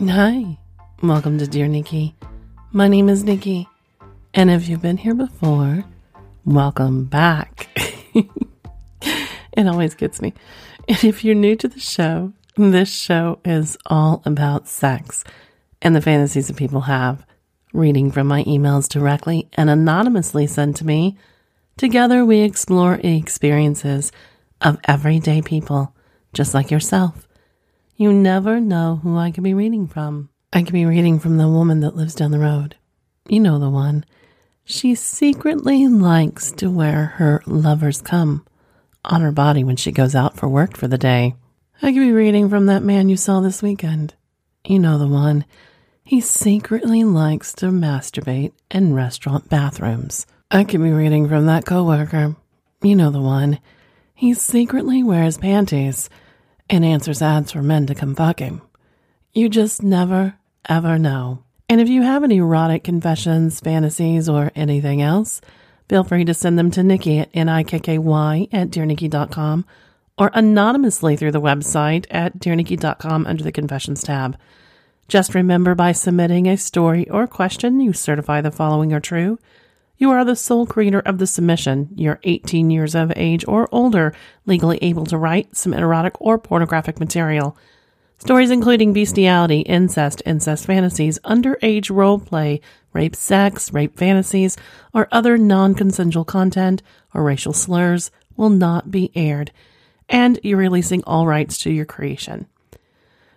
Hi, welcome to Dear Nikky. My name is Nikky, and if you've been here before, welcome back. it always gets me. And if you're new to the show, this show is all about sex and the fantasies that people have, reading from my emails directly and anonymously sent to me. Together, we explore experiences of everyday people, just like yourself. You never know who I could be reading from. I could be reading from the woman that lives down the road. You know the one. She secretly likes to wear her lover's cum on her body when she goes out for work for the day. I could be reading from that man you saw this weekend. You know the one. He secretly likes to masturbate in restaurant bathrooms. I could be reading from that coworker. You know the one. He secretly wears panties and answers ads for men to come fuck him. You just never, ever know. And if you have any erotic confessions, fantasies, or anything else, feel free to send them to Nikky at N-I-K-K-Y at DearNikky.com or anonymously through the website at DearNikky.com under the Confessions tab. Just remember by submitting a story or question, you certify the following are true. You are the sole creator of the submission. You're 18 years of age or older, legally able to write some erotic or pornographic material. Stories including bestiality, incest, incest fantasies, underage role play, rape sex, rape fantasies, or other non consensual content or racial slurs will not be aired, and you're releasing all rights to your creation.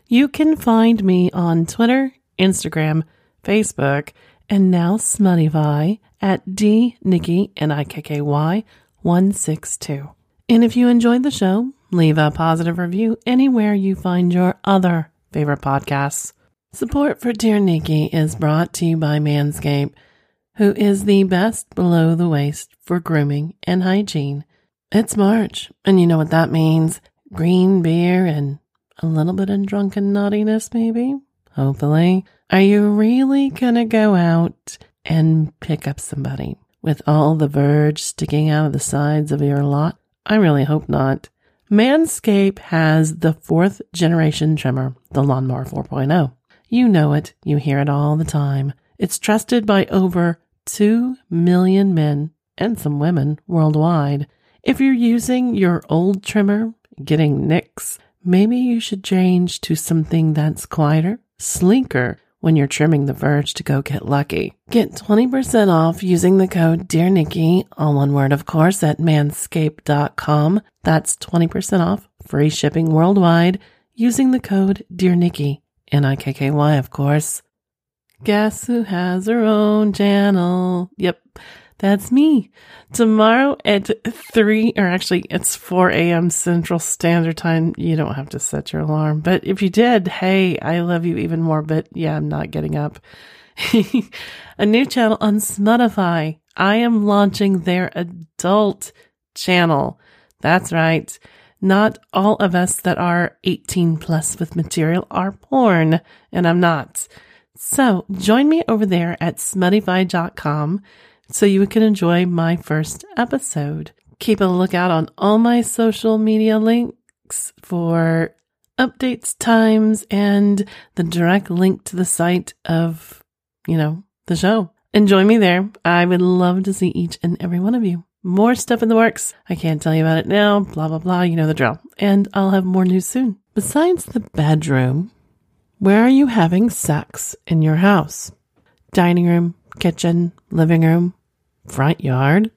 You can find me on Twitter, Instagram, Facebook, and now Smuttify at D Nikky N I K K Y 162. And if you enjoyed the show, leave a positive review anywhere you find your other favorite podcasts. Support for Dear Nikky is brought to you by Manscaped, who is the best below the waist for grooming and hygiene. It's March, and you know what that means green beer and a little bit of drunken naughtiness, maybe? Hopefully. Are you really gonna go out and pick up somebody with all the verge sticking out of the sides of your lot? I really hope not. Manscaped has the fourth generation trimmer, the Lawnmower 4.0. You know it, you hear it all the time. It's trusted by over 2 million men and some women worldwide. If you're using your old trimmer, getting nicks, maybe you should change to something that's quieter, sleeker, when you're trimming the verge to go get lucky. Get 20% off using the code Dear Nikky, all one word, of course, at manscaped.com. That's 20% off, free shipping worldwide, using the code Dear Nikky, N I K K Y, of course. Guess who has her own channel? Yep, that's me. Tomorrow at 3, or actually it's 4 a.m. Central Standard Time. You don't have to set your alarm, but if you did, hey, I love you even more, but yeah, I'm not getting up. a new channel on Smuttify. I am launching their adult channel. That's right. Not all of us that are 18 plus with material are porn, and I'm not. So join me over there at smuttify.com so you can enjoy my first episode. Keep a lookout on all my social media links for updates, times, and the direct link to the site of, you know, the show. And join me there. I would love to see each and every one of you. More stuff in the works. I can't tell you about it now. Blah, blah, blah. You know the drill. And I'll have more news soon. Besides the bedroom, where are you having sex in your house? Dining room, kitchen, living room, front yard,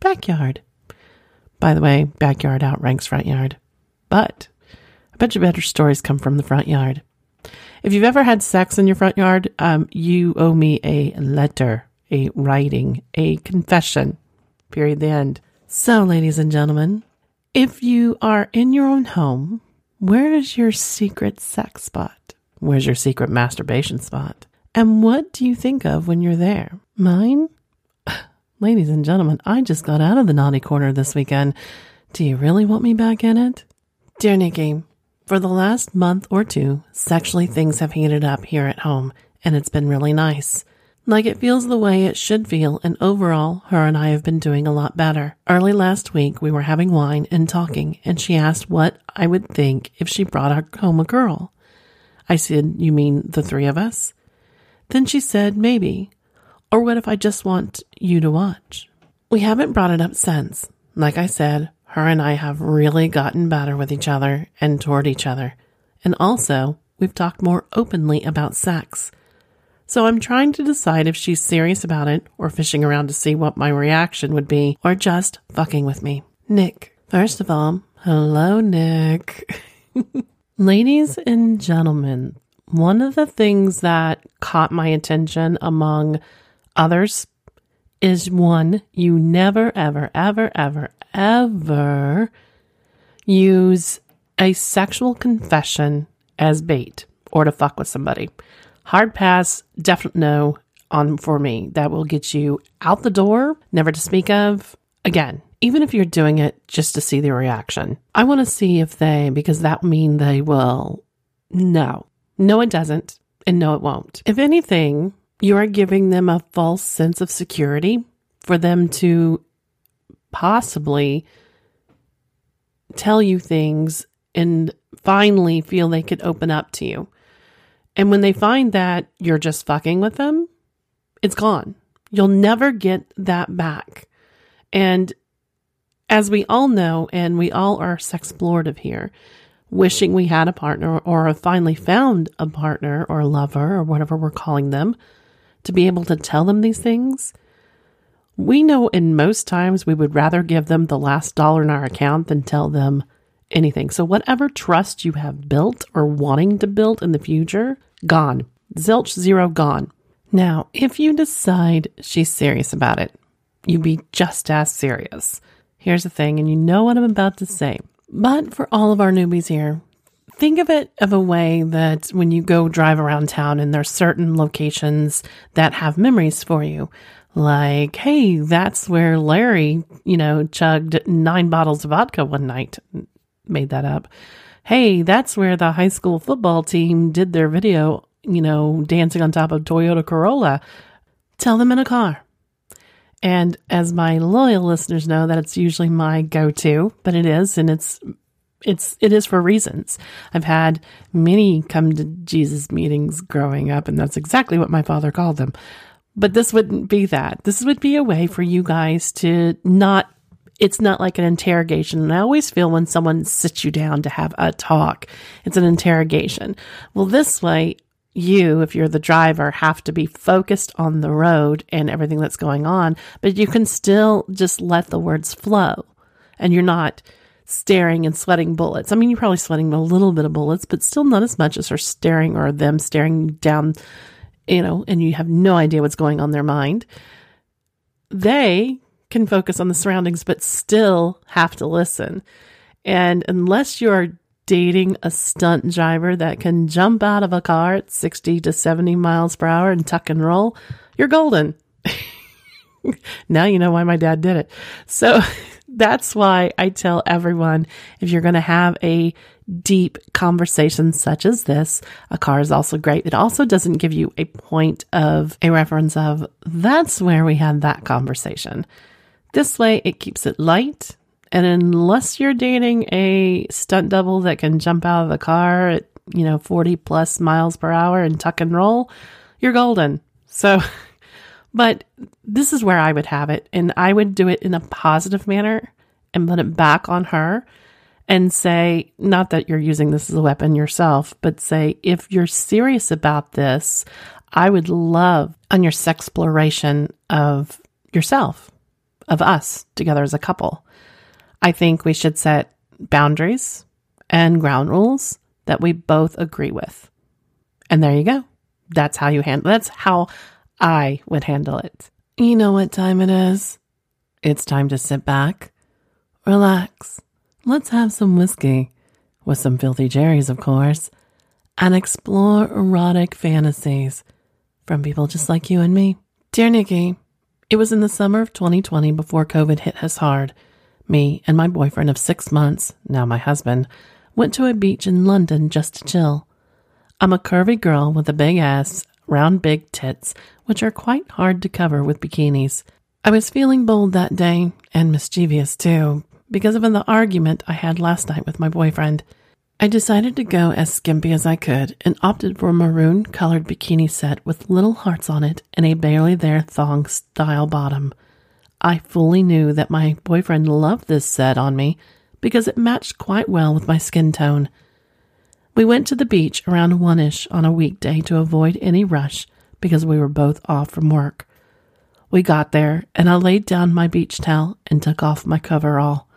backyard. By the way, backyard outranks front yard. But I bet you better stories come from the front yard. If you've ever had sex in your front yard, um, you owe me a letter, a writing, a confession. Period. The end. So, ladies and gentlemen, if you are in your own home, where is your secret sex spot? Where's your secret masturbation spot? And what do you think of when you're there? Mine? Ladies and gentlemen, I just got out of the naughty corner this weekend. Do you really want me back in it? Dear Nikky, for the last month or two, sexually things have heated up here at home, and it's been really nice. Like it feels the way it should feel, and overall, her and I have been doing a lot better. Early last week, we were having wine and talking, and she asked what I would think if she brought home a girl. I said, You mean the three of us? Then she said, Maybe. Or what if I just want you to watch? We haven't brought it up since. Like I said, her and I have really gotten better with each other and toward each other. And also, we've talked more openly about sex. So I'm trying to decide if she's serious about it or fishing around to see what my reaction would be or just fucking with me. Nick. First of all, hello, Nick. Ladies and gentlemen, one of the things that caught my attention among others is one, you never, ever, ever, ever, ever use a sexual confession as bait or to fuck with somebody. Hard pass, definite no on for me. That will get you out the door, never to speak of. Again, even if you're doing it just to see the reaction, I want to see if they, because that mean they will. No, no, it doesn't. And no, it won't. If anything, you are giving them a false sense of security for them to possibly tell you things and finally feel they could open up to you. And when they find that you're just fucking with them, it's gone. You'll never get that back. And as we all know, and we all are sexplorative here, wishing we had a partner or have finally found a partner or a lover or whatever we're calling them to be able to tell them these things. We know in most times we would rather give them the last dollar in our account than tell them anything. So, whatever trust you have built or wanting to build in the future, gone. Zilch zero gone. Now, if you decide she's serious about it, you be just as serious. Here's the thing, and you know what I'm about to say. But for all of our newbies here, think of it of a way that when you go drive around town and there's certain locations that have memories for you. Like, hey, that's where Larry, you know, chugged nine bottles of vodka one night made that up. Hey, that's where the high school football team did their video, you know, dancing on top of Toyota Corolla. Tell them in a car. And as my loyal listeners know, that it's usually my go-to, but it is, and it's it's it is for reasons. I've had many come to Jesus meetings growing up, and that's exactly what my father called them. But this wouldn't be that. This would be a way for you guys to not it's not like an interrogation. And I always feel when someone sits you down to have a talk, it's an interrogation. Well, this way, you, if you're the driver, have to be focused on the road and everything that's going on, but you can still just let the words flow and you're not staring and sweating bullets. I mean, you're probably sweating a little bit of bullets, but still not as much as her staring or them staring down, you know, and you have no idea what's going on their mind. They can focus on the surroundings, but still have to listen. And unless you're dating a stunt driver that can jump out of a car at 60 to 70 miles per hour and tuck and roll, you're golden. now you know why my dad did it. So that's why I tell everyone if you're going to have a deep conversation such as this, a car is also great. It also doesn't give you a point of a reference of that's where we had that conversation. This way, it keeps it light. And unless you're dating a stunt double that can jump out of the car at, you know, 40 plus miles per hour and tuck and roll, you're golden. So, but this is where I would have it. And I would do it in a positive manner and put it back on her and say, not that you're using this as a weapon yourself, but say, if you're serious about this, I would love on your sexploration of yourself of us together as a couple. I think we should set boundaries and ground rules that we both agree with. And there you go. That's how you handle that's how I would handle it. You know what time it is? It's time to sit back, relax. Let's have some whiskey with some filthy cherries, of course, and explore erotic fantasies from people just like you and me. Dear Nikky, it was in the summer of 2020 before COVID hit us hard. Me and my boyfriend of six months, now my husband, went to a beach in London just to chill. I'm a curvy girl with a big ass, round big tits, which are quite hard to cover with bikinis. I was feeling bold that day, and mischievous too, because of the argument I had last night with my boyfriend. I decided to go as skimpy as I could and opted for a maroon colored bikini set with little hearts on it and a barely there thong style bottom. I fully knew that my boyfriend loved this set on me because it matched quite well with my skin tone. We went to the beach around one ish on a weekday to avoid any rush because we were both off from work. We got there and I laid down my beach towel and took off my coverall.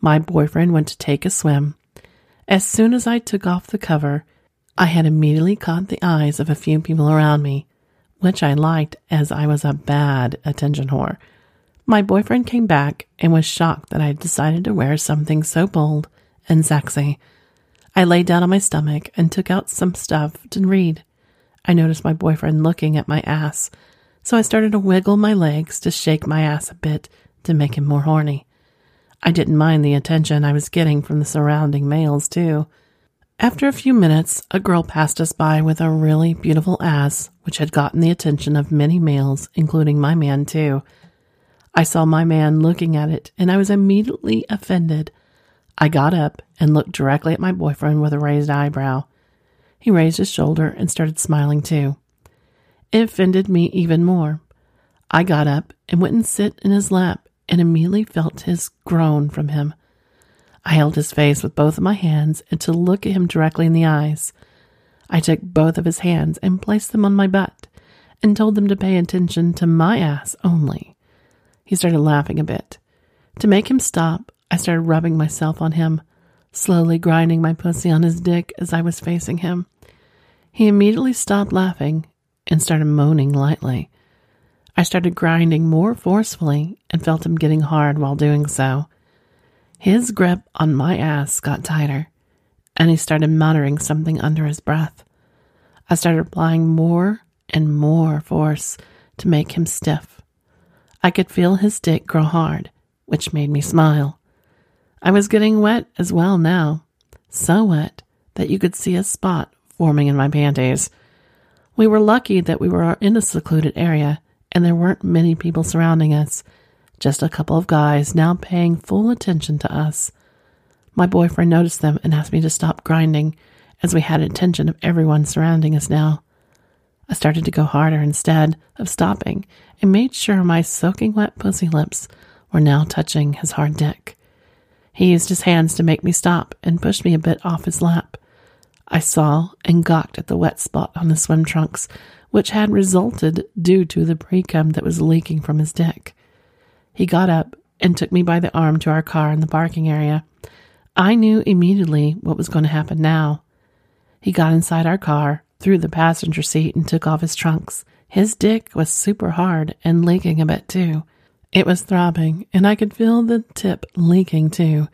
My boyfriend went to take a swim as soon as I took off the cover, I had immediately caught the eyes of a few people around me, which I liked as I was a bad attention whore. My boyfriend came back and was shocked that I had decided to wear something so bold and sexy. I lay down on my stomach and took out some stuff to read. I noticed my boyfriend looking at my ass, so I started to wiggle my legs to shake my ass a bit to make him more horny. I didn't mind the attention I was getting from the surrounding males, too. After a few minutes, a girl passed us by with a really beautiful ass, which had gotten the attention of many males, including my man, too. I saw my man looking at it, and I was immediately offended. I got up and looked directly at my boyfriend with a raised eyebrow. He raised his shoulder and started smiling, too. It offended me even more. I got up and went and sit in his lap and immediately felt his groan from him. I held his face with both of my hands and to look at him directly in the eyes. I took both of his hands and placed them on my butt and told them to pay attention to my ass only. He started laughing a bit. To make him stop, I started rubbing myself on him, slowly grinding my pussy on his dick as I was facing him. He immediately stopped laughing and started moaning lightly. I started grinding more forcefully and felt him getting hard while doing so. His grip on my ass got tighter, and he started muttering something under his breath. I started applying more and more force to make him stiff. I could feel his dick grow hard, which made me smile. I was getting wet as well now, so wet that you could see a spot forming in my panties. We were lucky that we were in a secluded area and there weren't many people surrounding us, just a couple of guys now paying full attention to us. My boyfriend noticed them and asked me to stop grinding, as we had attention of everyone surrounding us now. I started to go harder instead of stopping and made sure my soaking wet pussy lips were now touching his hard dick. He used his hands to make me stop and pushed me a bit off his lap. I saw and gawked at the wet spot on his swim trunks which had resulted due to the precum that was leaking from his dick. He got up and took me by the arm to our car in the parking area. I knew immediately what was going to happen now. He got inside our car, through the passenger seat, and took off his trunks. His dick was super hard and leaking a bit too. It was throbbing, and I could feel the tip leaking too.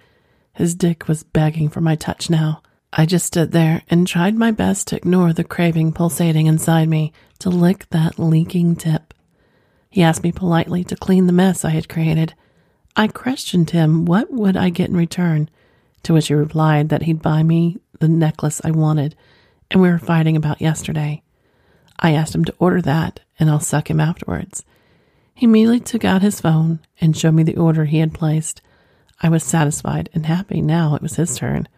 His dick was begging for my touch now. I just stood there and tried my best to ignore the craving pulsating inside me to lick that leaking tip. He asked me politely to clean the mess I had created. I questioned him what would I get in return, to which he replied that he'd buy me the necklace I wanted and we were fighting about yesterday. I asked him to order that and I'll suck him afterwards. He immediately took out his phone and showed me the order he had placed. I was satisfied and happy now it was his turn.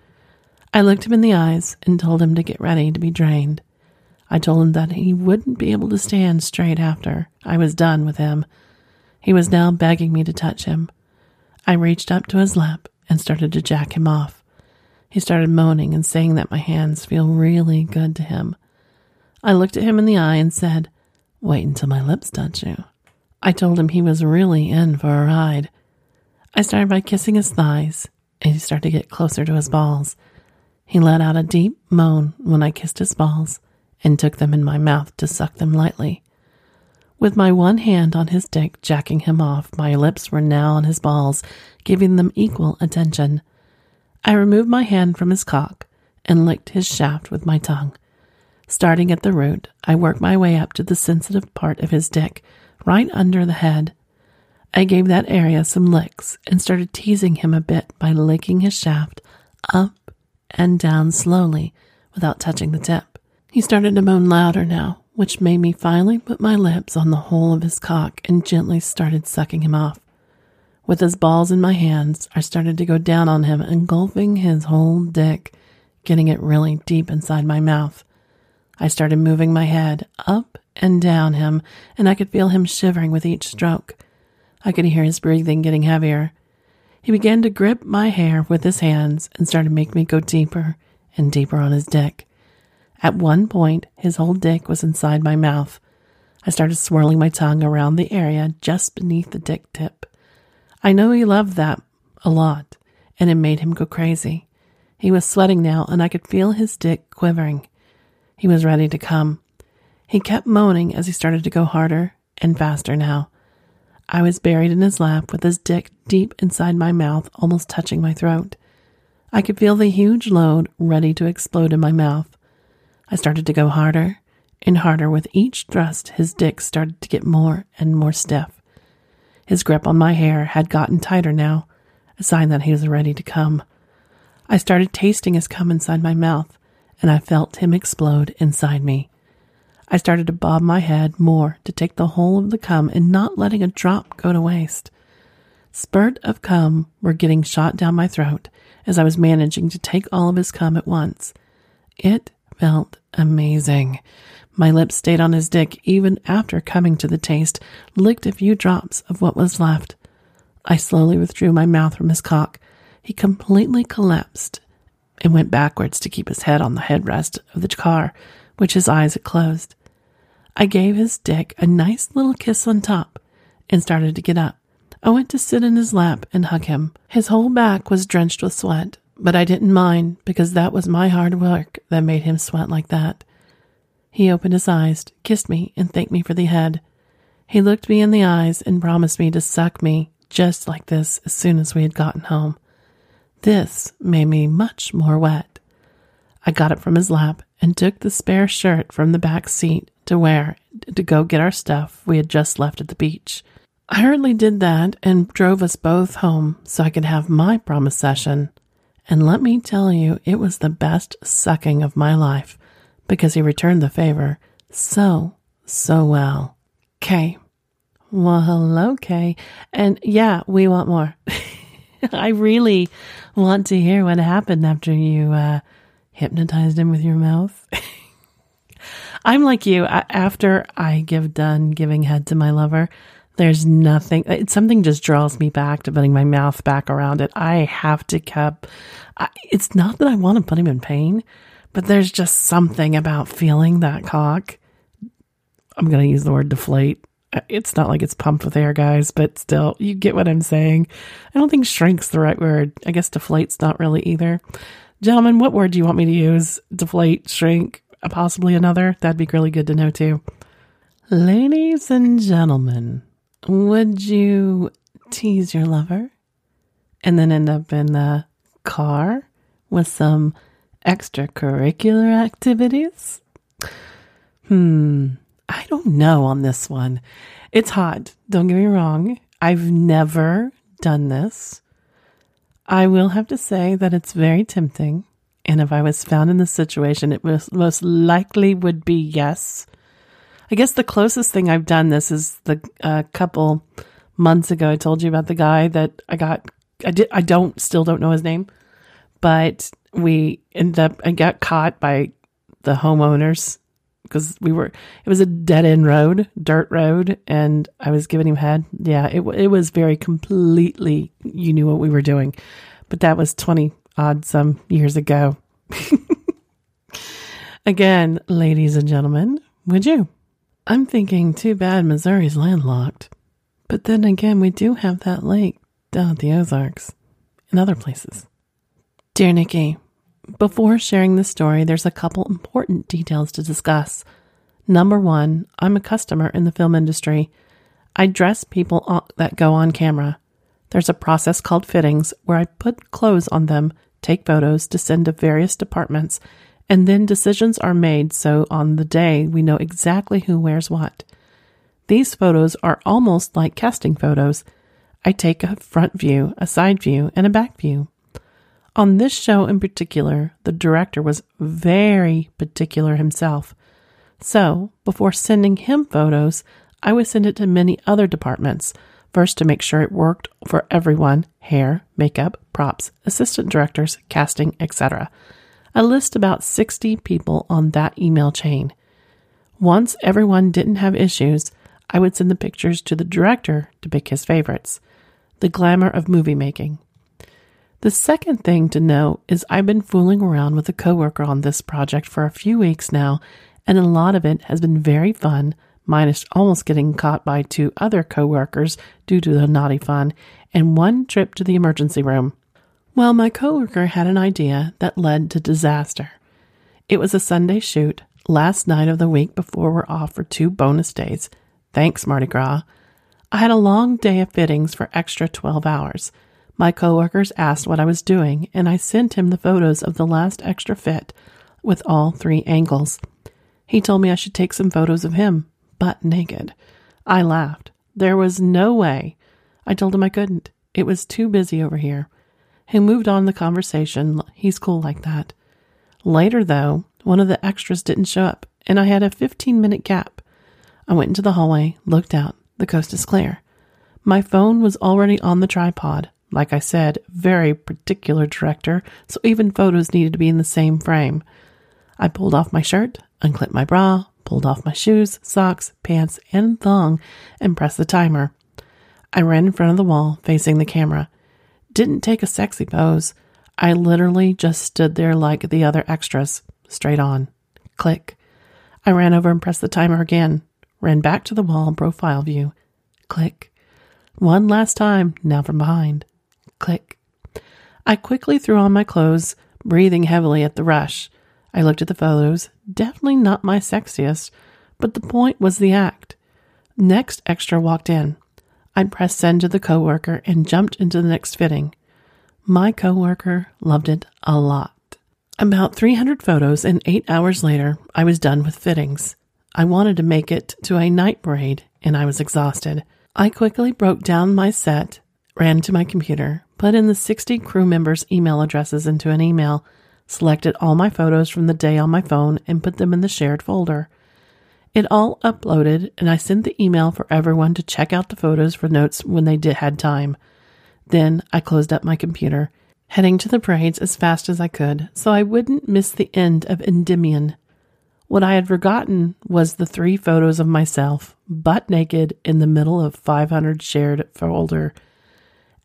I looked him in the eyes and told him to get ready to be drained. I told him that he wouldn't be able to stand straight after I was done with him. He was now begging me to touch him. I reached up to his lap and started to jack him off. He started moaning and saying that my hands feel really good to him. I looked at him in the eye and said, Wait until my lips touch you. I told him he was really in for a ride. I started by kissing his thighs, and he started to get closer to his balls. He let out a deep moan when I kissed his balls and took them in my mouth to suck them lightly. With my one hand on his dick, jacking him off, my lips were now on his balls, giving them equal attention. I removed my hand from his cock and licked his shaft with my tongue. Starting at the root, I worked my way up to the sensitive part of his dick, right under the head. I gave that area some licks and started teasing him a bit by licking his shaft up and down slowly without touching the tip. He started to moan louder now, which made me finally put my lips on the hole of his cock and gently started sucking him off. With his balls in my hands, I started to go down on him, engulfing his whole dick, getting it really deep inside my mouth. I started moving my head up and down him, and I could feel him shivering with each stroke. I could hear his breathing getting heavier. He began to grip my hair with his hands and started to make me go deeper and deeper on his dick. At one point, his whole dick was inside my mouth. I started swirling my tongue around the area just beneath the dick tip. I know he loved that a lot, and it made him go crazy. He was sweating now, and I could feel his dick quivering. He was ready to come. He kept moaning as he started to go harder and faster now. I was buried in his lap with his dick deep inside my mouth, almost touching my throat. I could feel the huge load ready to explode in my mouth. I started to go harder and harder. With each thrust, his dick started to get more and more stiff. His grip on my hair had gotten tighter now, a sign that he was ready to come. I started tasting his cum inside my mouth, and I felt him explode inside me. I started to bob my head more to take the whole of the cum and not letting a drop go to waste. Spurt of cum were getting shot down my throat as I was managing to take all of his cum at once. It felt amazing. My lips stayed on his dick even after coming to the taste, licked a few drops of what was left. I slowly withdrew my mouth from his cock. He completely collapsed and went backwards to keep his head on the headrest of the car, which his eyes had closed. I gave his dick a nice little kiss on top and started to get up. I went to sit in his lap and hug him. His whole back was drenched with sweat, but I didn't mind because that was my hard work that made him sweat like that. He opened his eyes, kissed me, and thanked me for the head. He looked me in the eyes and promised me to suck me just like this as soon as we had gotten home. This made me much more wet. I got it from his lap and took the spare shirt from the back seat to wear to go get our stuff we had just left at the beach. I hurriedly did that and drove us both home so I could have my promise session. And let me tell you, it was the best sucking of my life because he returned the favor so, so well. Kay. Well, hello, Kay. And yeah, we want more. I really want to hear what happened after you uh, hypnotized him with your mouth. I'm like you. After I give done giving head to my lover, there's nothing. Something just draws me back to putting my mouth back around it. I have to keep. It's not that I want to put him in pain. But there's just something about feeling that cock. I'm going to use the word deflate. It's not like it's pumped with air, guys, but still, you get what I'm saying. I don't think shrink's the right word. I guess deflate's not really either. Gentlemen, what word do you want me to use? Deflate, shrink, uh, possibly another? That'd be really good to know too. Ladies and gentlemen, would you tease your lover and then end up in the car with some extracurricular activities? Hmm, I don't know on this one. It's hot. Don't get me wrong. I've never done this. I will have to say that it's very tempting. And if I was found in this situation, it most likely would be yes. I guess the closest thing I've done this is the uh, couple months ago. I told you about the guy that I got. I did. I don't still don't know his name, but we ended up, I got caught by the homeowners because we were, it was a dead end road, dirt road, and I was giving him head. Yeah, it, it was very completely, you knew what we were doing. But that was 20 odd some years ago. Again, ladies and gentlemen, would you? I'm thinking, too bad Missouri's landlocked. But then again, we do have that lake down at the Ozarks and other places. Dear Nikky, before sharing the story, there's a couple important details to discuss. Number one, I'm a costumer in the film industry. I dress people that go on camera. There's a process called fittings where I put clothes on them, take photos to send to various departments, and then decisions are made so on the day we know exactly who wears what. These photos are almost like casting photos. I take a front view, a side view, and a back view. On this show in particular, the director was very particular himself. So, before sending him photos, I would send it to many other departments, first to make sure it worked for everyone hair, makeup, props, assistant directors, casting, etc. I list about 60 people on that email chain. Once everyone didn't have issues, I would send the pictures to the director to pick his favorites. The glamour of movie making. The second thing to know is I've been fooling around with a coworker on this project for a few weeks now, and a lot of it has been very fun, minus almost getting caught by two other coworkers due to the naughty fun, and one trip to the emergency room. Well, my coworker had an idea that led to disaster. It was a Sunday shoot, last night of the week before we're off for two bonus days. Thanks, Mardi Gras. I had a long day of fittings for extra 12 hours. My coworkers asked what I was doing, and I sent him the photos of the last extra fit with all three angles. He told me I should take some photos of him, butt naked. I laughed. There was no way. I told him I couldn't. It was too busy over here. He moved on the conversation. He's cool like that. Later, though, one of the extras didn't show up, and I had a 15 minute gap. I went into the hallway, looked out. The coast is clear. My phone was already on the tripod. Like I said, very particular director, so even photos needed to be in the same frame. I pulled off my shirt, unclipped my bra, pulled off my shoes, socks, pants, and thong, and pressed the timer. I ran in front of the wall, facing the camera. Didn't take a sexy pose. I literally just stood there like the other extras, straight on. Click. I ran over and pressed the timer again, ran back to the wall profile view. Click. One last time, now from behind. Click. I quickly threw on my clothes, breathing heavily at the rush. I looked at the photos, definitely not my sexiest, but the point was the act. Next extra walked in. I pressed send to the coworker and jumped into the next fitting. My coworker loved it a lot. About 300 photos and 8 hours later, I was done with fittings. I wanted to make it to a night parade and I was exhausted. I quickly broke down my set, ran to my computer, put in the 60 crew members' email addresses into an email, selected all my photos from the day on my phone, and put them in the shared folder. It all uploaded, and I sent the email for everyone to check out the photos for notes when they did had time. Then I closed up my computer, heading to the parades as fast as I could so I wouldn't miss the end of Endymion. What I had forgotten was the three photos of myself, butt naked, in the middle of 500 shared folder.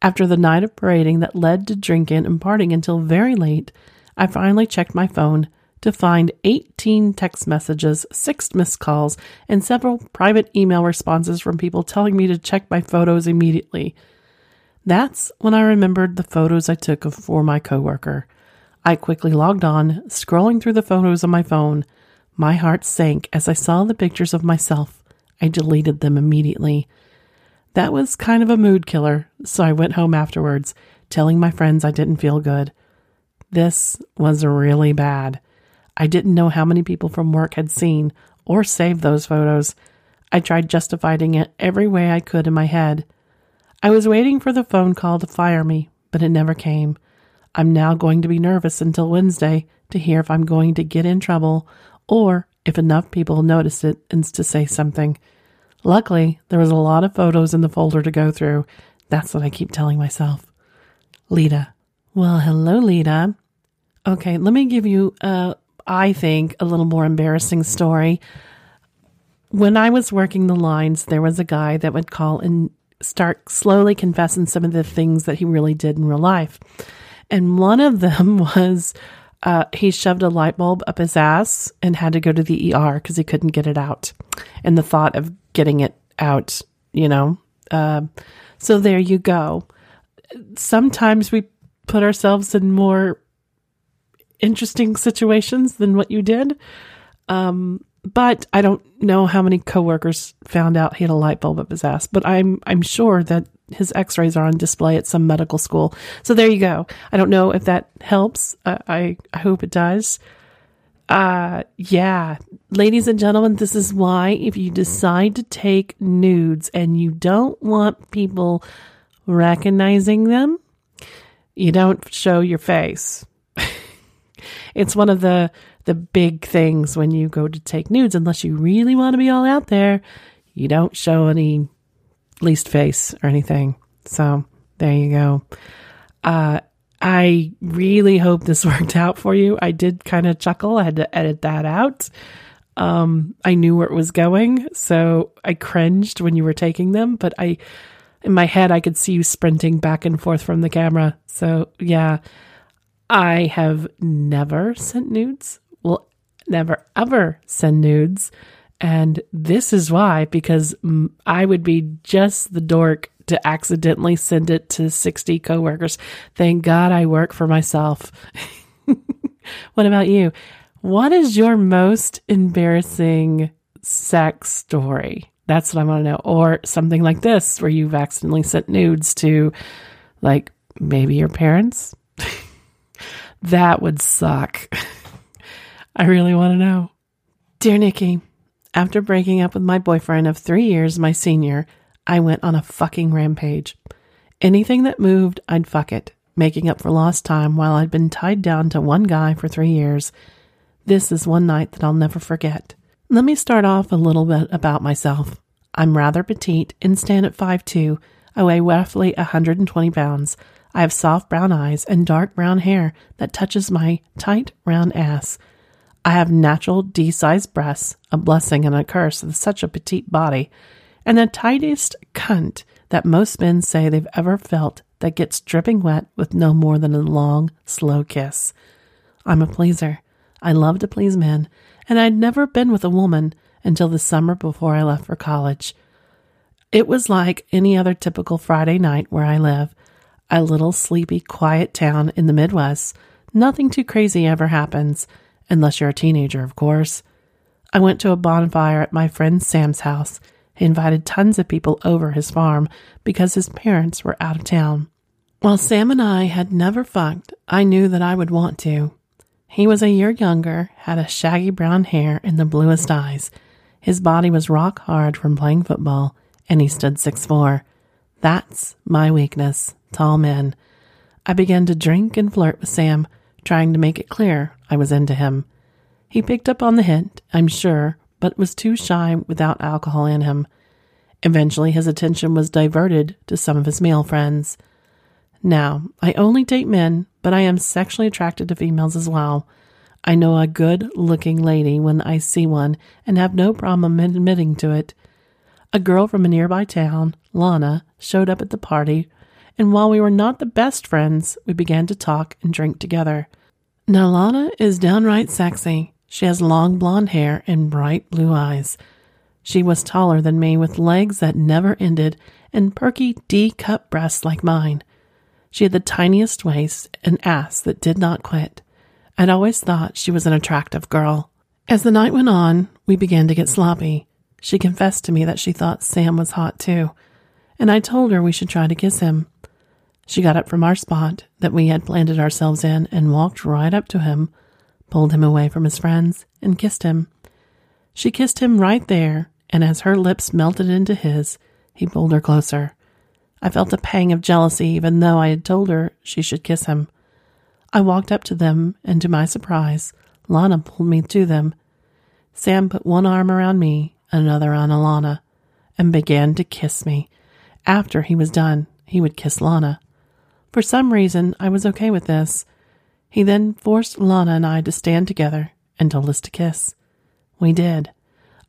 After the night of parading that led to drinking and partying until very late, I finally checked my phone to find 18 text messages, six missed calls, and several private email responses from people telling me to check my photos immediately. That's when I remembered the photos I took for my coworker. I quickly logged on, scrolling through the photos on my phone. My heart sank as I saw the pictures of myself. I deleted them immediately. That was kind of a mood killer, so I went home afterwards, telling my friends I didn't feel good. This was really bad. I didn't know how many people from work had seen or saved those photos. I tried justifying it every way I could in my head. I was waiting for the phone call to fire me, but it never came. I'm now going to be nervous until Wednesday to hear if I'm going to get in trouble or if enough people notice it and to say something. Luckily, there was a lot of photos in the folder to go through. That's what I keep telling myself. Lita. Well, hello, Lita. Okay, let me give you, uh, I think, a little more embarrassing story. When I was working the lines, there was a guy that would call and start slowly confessing some of the things that he really did in real life. And one of them was uh, he shoved a light bulb up his ass and had to go to the ER because he couldn't get it out. And the thought of getting it out, you know. Uh, so there you go. Sometimes we put ourselves in more interesting situations than what you did. Um, but I don't know how many coworkers found out he had a light bulb up his ass. But I'm I'm sure that his X-rays are on display at some medical school. So there you go. I don't know if that helps. Uh, I I hope it does uh yeah ladies and gentlemen this is why if you decide to take nudes and you don't want people recognizing them you don't show your face it's one of the the big things when you go to take nudes unless you really want to be all out there you don't show any least face or anything so there you go uh I really hope this worked out for you. I did kind of chuckle. I had to edit that out. Um, I knew where it was going, so I cringed when you were taking them, but I, in my head, I could see you sprinting back and forth from the camera. So yeah, I have never sent nudes. Will never ever send nudes. And this is why, because I would be just the dork to accidentally send it to 60 coworkers. Thank God I work for myself. what about you? What is your most embarrassing sex story? That's what I want to know. Or something like this, where you've accidentally sent nudes to, like, maybe your parents? that would suck. I really want to know. Dear Nikky, after breaking up with my boyfriend of three years, my senior, I went on a fucking rampage. Anything that moved, I'd fuck it, making up for lost time while I'd been tied down to one guy for three years. This is one night that I'll never forget. Let me start off a little bit about myself. I'm rather petite and stand at 5'2. I weigh roughly 120 pounds. I have soft brown eyes and dark brown hair that touches my tight, round ass. I have natural D sized breasts, a blessing and a curse with such a petite body, and the tightest cunt that most men say they've ever felt that gets dripping wet with no more than a long, slow kiss. I'm a pleaser. I love to please men, and I'd never been with a woman until the summer before I left for college. It was like any other typical Friday night where I live, a little sleepy, quiet town in the Midwest. Nothing too crazy ever happens unless you're a teenager, of course. I went to a bonfire at my friend Sam's house. He invited tons of people over his farm because his parents were out of town. While Sam and I had never fucked, I knew that I would want to. He was a year younger, had a shaggy brown hair, and the bluest eyes. His body was rock hard from playing football, and he stood six four. That's my weakness, tall men. I began to drink and flirt with Sam, trying to make it clear I was into him. He picked up on the hint, I'm sure, but was too shy without alcohol in him. Eventually, his attention was diverted to some of his male friends. Now, I only date men, but I am sexually attracted to females as well. I know a good looking lady when I see one and have no problem admitting to it. A girl from a nearby town, Lana, showed up at the party, and while we were not the best friends, we began to talk and drink together. Now, Lana is downright sexy. She has long blonde hair and bright blue eyes. She was taller than me, with legs that never ended and perky D cup breasts like mine. She had the tiniest waist and ass that did not quit. I'd always thought she was an attractive girl. As the night went on, we began to get sloppy. She confessed to me that she thought Sam was hot too, and I told her we should try to kiss him. She got up from our spot that we had planted ourselves in and walked right up to him, pulled him away from his friends, and kissed him. She kissed him right there, and as her lips melted into his, he pulled her closer. I felt a pang of jealousy even though I had told her she should kiss him. I walked up to them, and to my surprise, Lana pulled me to them. Sam put one arm around me, another on Alana, and began to kiss me. After he was done, he would kiss Lana. For some reason, I was okay with this. He then forced Lana and I to stand together and told us to kiss. We did.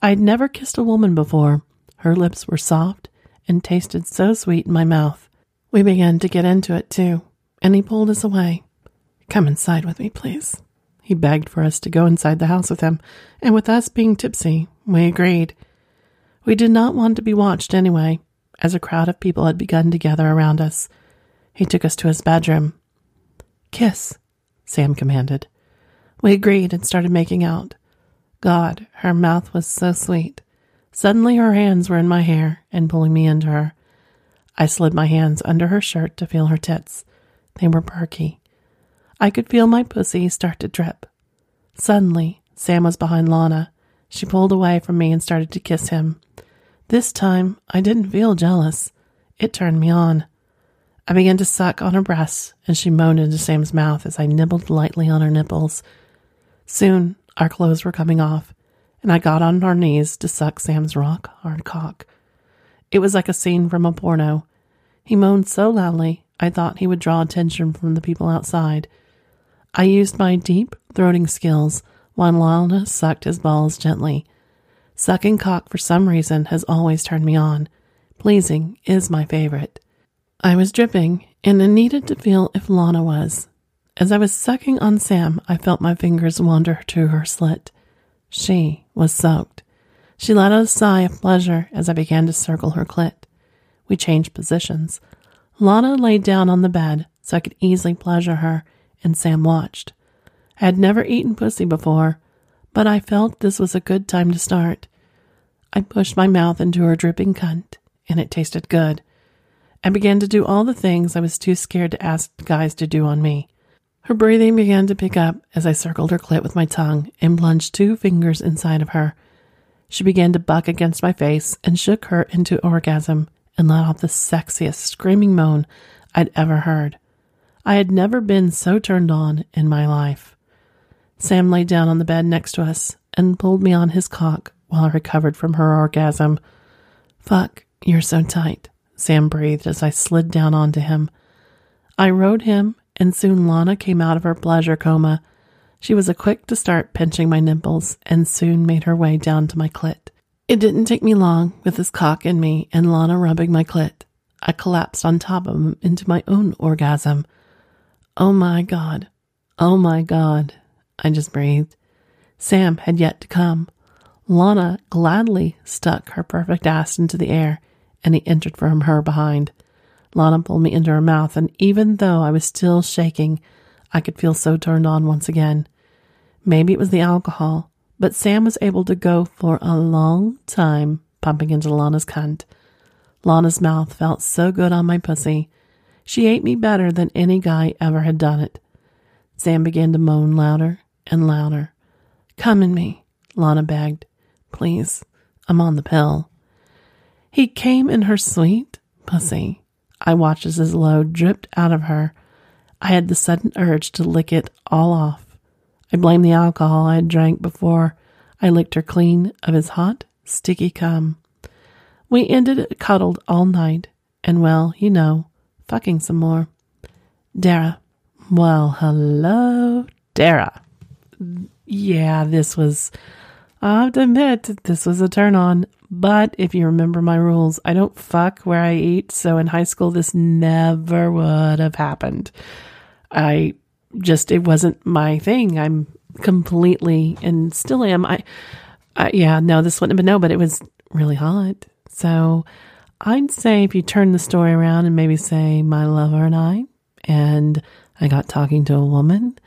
I had never kissed a woman before. Her lips were soft and tasted so sweet in my mouth. We began to get into it too, and he pulled us away. Come inside with me, please. He begged for us to go inside the house with him, and with us being tipsy, we agreed. We did not want to be watched anyway, as a crowd of people had begun to gather around us. He took us to his bedroom. Kiss, Sam commanded. We agreed and started making out. God, her mouth was so sweet. Suddenly her hands were in my hair and pulling me into her. I slid my hands under her shirt to feel her tits. They were perky. I could feel my pussy start to drip. Suddenly, Sam was behind Lana. She pulled away from me and started to kiss him. This time, I didn't feel jealous. It turned me on. I began to suck on her breasts, and she moaned into Sam's mouth as I nibbled lightly on her nipples. Soon, our clothes were coming off, and I got on our knees to suck Sam's rock hard cock. It was like a scene from a porno. He moaned so loudly, I thought he would draw attention from the people outside. I used my deep throating skills while Lana sucked his balls gently. Sucking cock for some reason has always turned me on. Pleasing is my favorite. I was dripping and I needed to feel if Lana was. As I was sucking on Sam, I felt my fingers wander to her slit. She was soaked. She let out a sigh of pleasure as I began to circle her clit. We changed positions. Lana laid down on the bed so I could easily pleasure her, and Sam watched. I had never eaten pussy before, but I felt this was a good time to start. I pushed my mouth into her dripping cunt, and it tasted good. I began to do all the things I was too scared to ask guys to do on me. Her breathing began to pick up as I circled her clit with my tongue and plunged two fingers inside of her. She began to buck against my face and shook her into orgasm and let out the sexiest screaming moan I'd ever heard. I had never been so turned on in my life. Sam lay down on the bed next to us and pulled me on his cock while I recovered from her orgasm. Fuck, you're so tight. Sam breathed as I slid down onto him. I rode him, and soon Lana came out of her pleasure coma. She was a quick to start pinching my nipples and soon made her way down to my clit. It didn't take me long with his cock in me and Lana rubbing my clit. I collapsed on top of him into my own orgasm. Oh my God. Oh my God. I just breathed. Sam had yet to come. Lana gladly stuck her perfect ass into the air and he entered from her behind. Lana pulled me into her mouth, and even though I was still shaking, I could feel so turned on once again. Maybe it was the alcohol, but Sam was able to go for a long time pumping into Lana's cunt. Lana's mouth felt so good on my pussy. She ate me better than any guy ever had done it. Sam began to moan louder and louder. Come in me, Lana begged. Please, I'm on the pill. He came in her sweet pussy. I watched as his load dripped out of her. I had the sudden urge to lick it all off. I blamed the alcohol I had drank before I licked her clean of his hot, sticky cum. We ended cuddled all night, and well, you know, fucking some more. Dara. Well, hello, Dara. Yeah, this was, I have to admit, this was a turn on. But if you remember my rules, I don't fuck where I eat. So in high school, this never would have happened. I just, it wasn't my thing. I'm completely, and still am. I, I yeah, no, this wouldn't have been no, but it was really hot. So I'd say if you turn the story around and maybe say my lover and I, and I got talking to a woman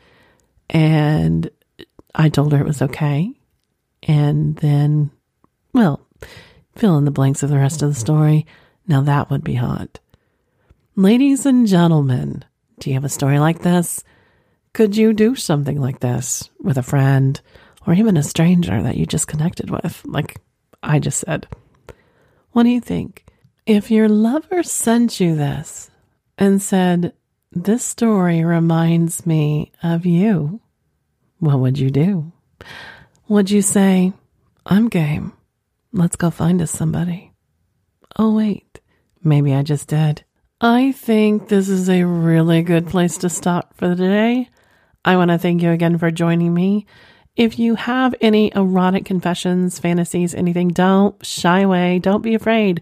and I told her it was okay. And then, well, fill in the blanks of the rest of the story. Now that would be hot. Ladies and gentlemen, do you have a story like this? Could you do something like this with a friend or even a stranger that you just connected with, like I just said? What do you think? If your lover sent you this and said, This story reminds me of you, what would you do? Would you say, I'm game? Let's go find us somebody. Oh, wait, maybe I just did. I think this is a really good place to stop for the day. I want to thank you again for joining me. If you have any erotic confessions, fantasies, anything, don't shy away. Don't be afraid.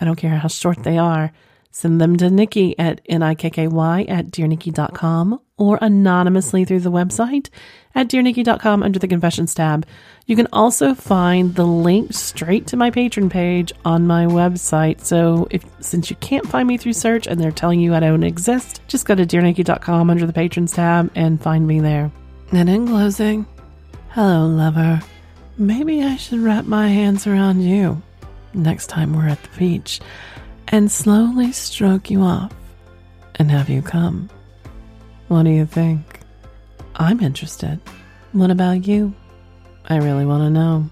I don't care how short they are. Send them to Nikky at N-I-K-K-Y at DearNikky.com or anonymously through the website at DearNikky.com under the confessions tab. You can also find the link straight to my Patreon page on my website. So if since you can't find me through search and they're telling you I don't exist, just go to DearNikky.com under the patrons tab and find me there. And in closing, hello lover. Maybe I should wrap my hands around you next time we're at the beach and slowly stroke you off and have you come. What do you think? I'm interested. What about you? I really want to know.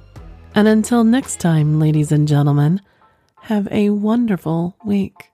And until next time, ladies and gentlemen, have a wonderful week.